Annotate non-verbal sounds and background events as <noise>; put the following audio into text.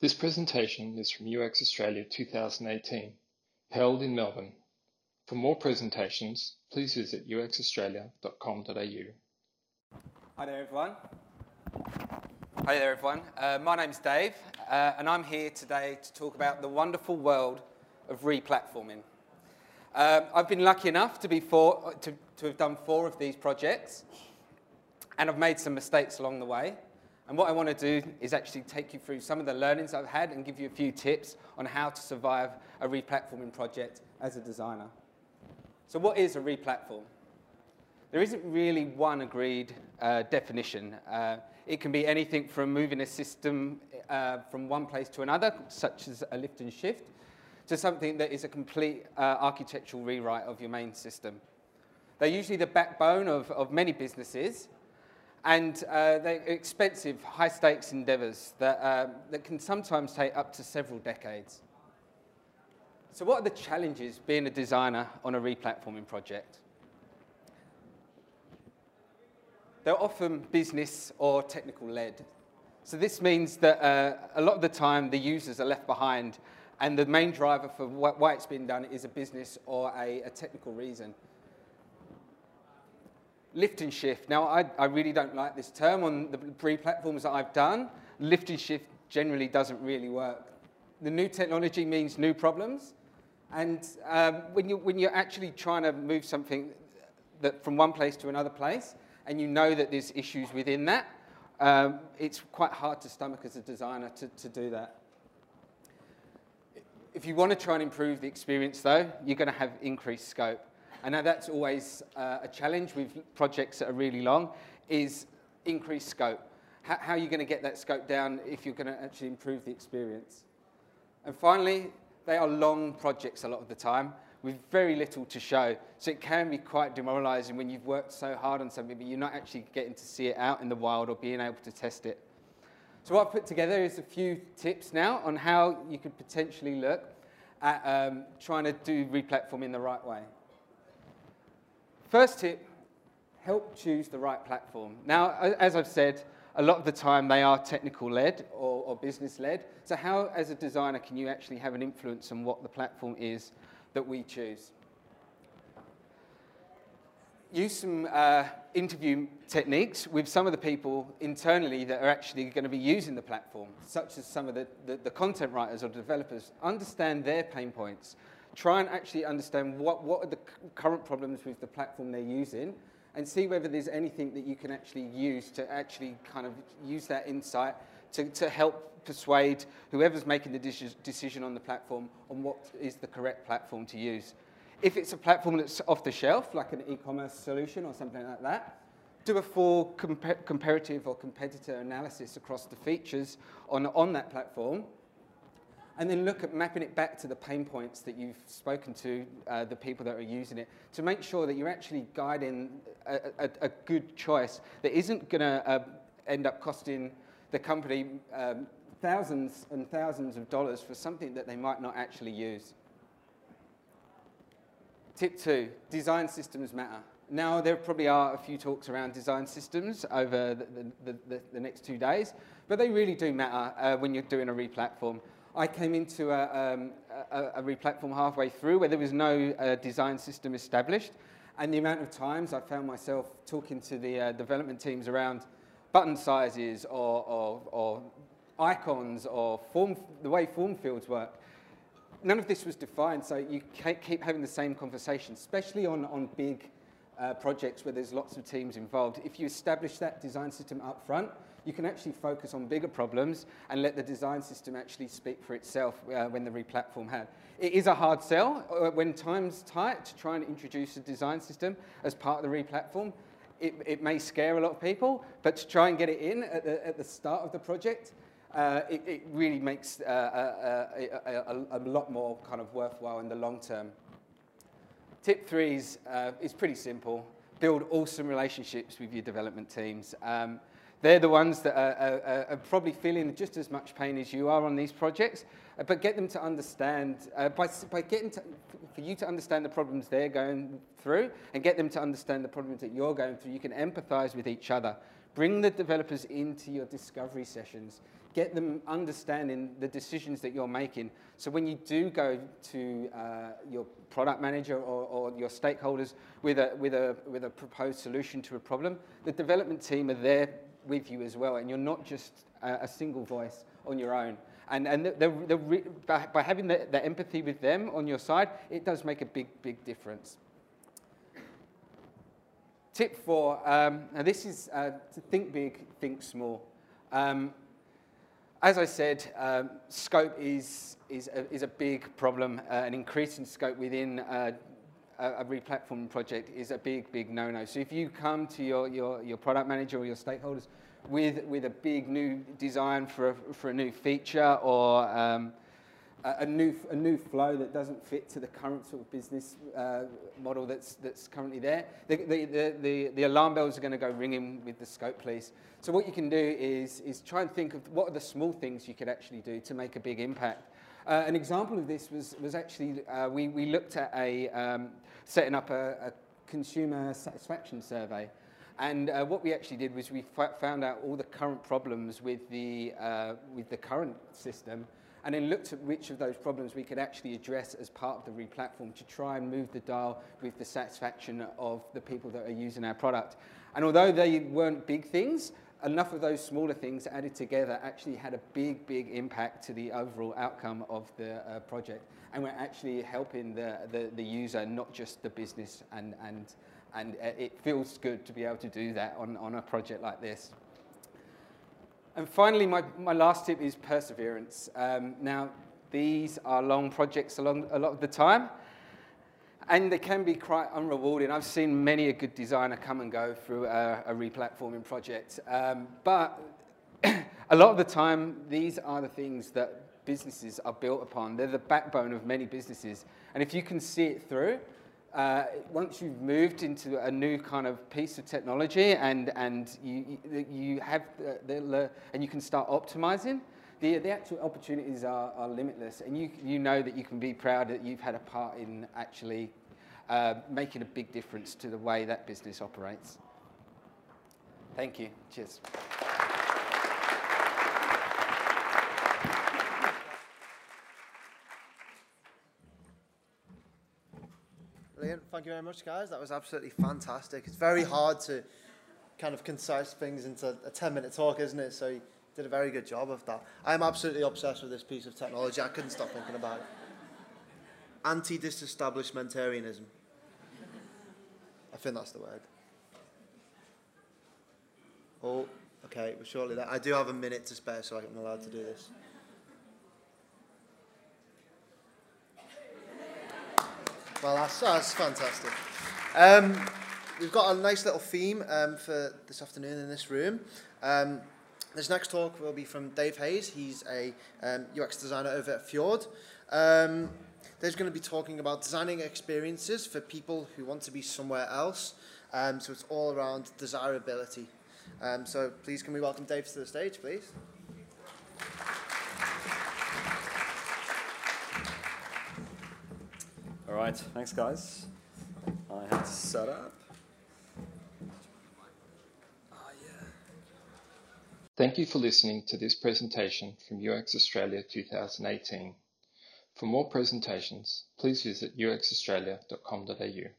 This presentation is from UX Australia 2018, held in Melbourne. For more presentations, please visit uxaustralia.com.au. Hi there, everyone. Hi there, everyone. Uh, my name's Dave, uh, and I'm here today to talk about the wonderful world of replatforming. Um, I've been lucky enough to, be four, to, to have done four of these projects, and I've made some mistakes along the way. And what I want to do is actually take you through some of the learnings I've had and give you a few tips on how to survive a replatforming project as a designer. So what is a replatform? There isn't really one agreed uh, definition. Uh, it can be anything from moving a system uh, from one place to another, such as a lift and shift, to something that is a complete uh, architectural rewrite of your main system. They're usually the backbone of, of many businesses, and uh, they're expensive, high-stakes endeavours that, uh, that can sometimes take up to several decades. So what are the challenges being a designer on a replatforming project? They're often business or technical led. So this means that uh, a lot of the time the users are left behind and the main driver for why it's been done is a business or a, a technical reason. Lift and shift. Now, I, I really don't like this term on the replatforms that I've done. Lift and shift generally doesn't really work. The new technology means new problems. And um, when, you, when you're actually trying to move something that from one place to another place, and you know that there's issues within that, um, it's quite hard to stomach as a designer to, to do that. If you want to try and improve the experience, though, you're going to have increased scope. I know that's always uh, a challenge with projects that are really long, is increased scope. How, how are you going to get that scope down if you're going to actually improve the experience? And finally, they are long projects a lot of the time with very little to show. So it can be quite demoralizing when you've worked so hard on something, but you're not actually getting to see it out in the wild or being able to test it. So what I've put together is a few tips now on how you could potentially look at um, trying to do replatforming the right way. First tip, help choose the right platform. Now, as I've said, a lot of the time they are technical led or, or business led. So how, as a designer, can you actually have an influence on what the platform is that we choose? Use some uh, interview techniques with some of the people internally that are actually going to be using the platform, such as some of the, the, the content writers or developers. Understand their pain points try and actually understand what, what are the current problems with the platform they're using and see whether there's anything that you can actually use to actually kind of use that insight to, to help persuade whoever's making the decision on the platform on what is the correct platform to use. If it's a platform that's off the shelf, like an e-commerce solution or something like that, do a full compa comparative or competitor analysis across the features on, on that platform and then look at mapping it back to the pain points that you've spoken to, uh, the people that are using it, to make sure that you're actually guiding a, a, a good choice that isn't going to uh, end up costing the company um, thousands and thousands of dollars for something that they might not actually use. Tip two, design systems matter. Now, there probably are a few talks around design systems over the, the, the, the next two days, but they really do matter uh, when you're doing a replatform. I came into a, um, a, a replatform halfway through where there was no uh, design system established. And the amount of times I found myself talking to the uh, development teams around button sizes or, or, or icons or form, the way form fields work, none of this was defined. So you keep having the same conversation, especially on, on big uh, projects where there's lots of teams involved. If you establish that design system up front, you can actually focus on bigger problems and let the design system actually speak for itself uh, when the replatform had. It is a hard sell uh, when time's tight to try and introduce a design system as part of the replatform. It, it may scare a lot of people, but to try and get it in at the, at the start of the project, uh, it, it, really makes uh, a, a, a, a, lot more kind of worthwhile in the long term. Tip three is, uh, is pretty simple. Build awesome relationships with your development teams. Um, they're the ones that are, are, are, probably feeling just as much pain as you are on these projects, uh, but get them to understand, uh, by, by getting to, for you to understand the problems they're going through and get them to understand the problems that you're going through, you can empathize with each other. Bring the developers into your discovery sessions. get them understanding the decisions that you're making. So when you do go to uh, your product manager or, or, your stakeholders with a, with, a, with a proposed solution to a problem, the development team are there with you as well, and you're not just a, a single voice on your own. And, and the, the, the, by, by having the, empathy with them on your side, it does make a big, big difference. Tip four, um, now this is uh, to think big, think small. Um, as I said, um, scope is, is, a, is a big problem. Uh, an increase in scope within uh, a, a replatforming project is a big, big no-no. So if you come to your, your, your product manager or your stakeholders with, with a big new design for a, for a new feature or um, a, new, a new flow that doesn't fit to the current sort of business uh, model that's, that's currently there, the, the, the, the, the alarm bells are going to go ringing with the scope, please. So what you can do is, is try and think of what are the small things you could actually do to make a big impact. Uh, an example of this was, was actually, uh, we, we looked at a, um, setting up a, a consumer satisfaction survey. And uh, what we actually did was we found out all the current problems with the, uh, with the current system and then looked at which of those problems we could actually address as part of the replatform to try and move the dial with the satisfaction of the people that are using our product. And although they weren't big things, enough of those smaller things added together actually had a big, big impact to the overall outcome of the uh, project. And we're actually helping the, the, the, user, not just the business. And, and, and uh, it feels good to be able to do that on, on a project like this. And finally, my, my last tip is perseverance. Um, now, these are long projects a, long, a lot of the time, and they can be quite unrewarding. I've seen many a good designer come and go through a, a replatforming project, um, but <clears throat> a lot of the time, these are the things that businesses are built upon. They're the backbone of many businesses, and if you can see it through, uh, once you've moved into a new kind of piece of technology and, and you, you have the, the, and you can start optimizing, the, the actual opportunities are, are limitless. And you, you know that you can be proud that you've had a part in actually uh, making a big difference to the way that business operates. Thank you. Cheers. Brilliant. Thank you very much, guys. That was absolutely fantastic. It's very hard to kind of concise things into a 10 minute talk, isn't it? So did a very good job of that. I'm absolutely obsessed with this piece of technology. I couldn't stop thinking about it. Anti disestablishmentarianism. I think that's the word. Oh, okay, shortly that. I do have a minute to spare, so I'm allowed to do this. Well, that's, that's fantastic. Um, we've got a nice little theme um, for this afternoon in this room. Um, this next talk will be from Dave Hayes. He's a um, UX designer over at Fjord. Um, going to be talking about designing experiences for people who want to be somewhere else. Um, so it's all around desirability. Um, so please can we welcome Dave to the stage, please? All right, thanks guys. I have to set up. Thank you for listening to this presentation from UX Australia 2018. For more presentations, please visit uxaustralia.com.au.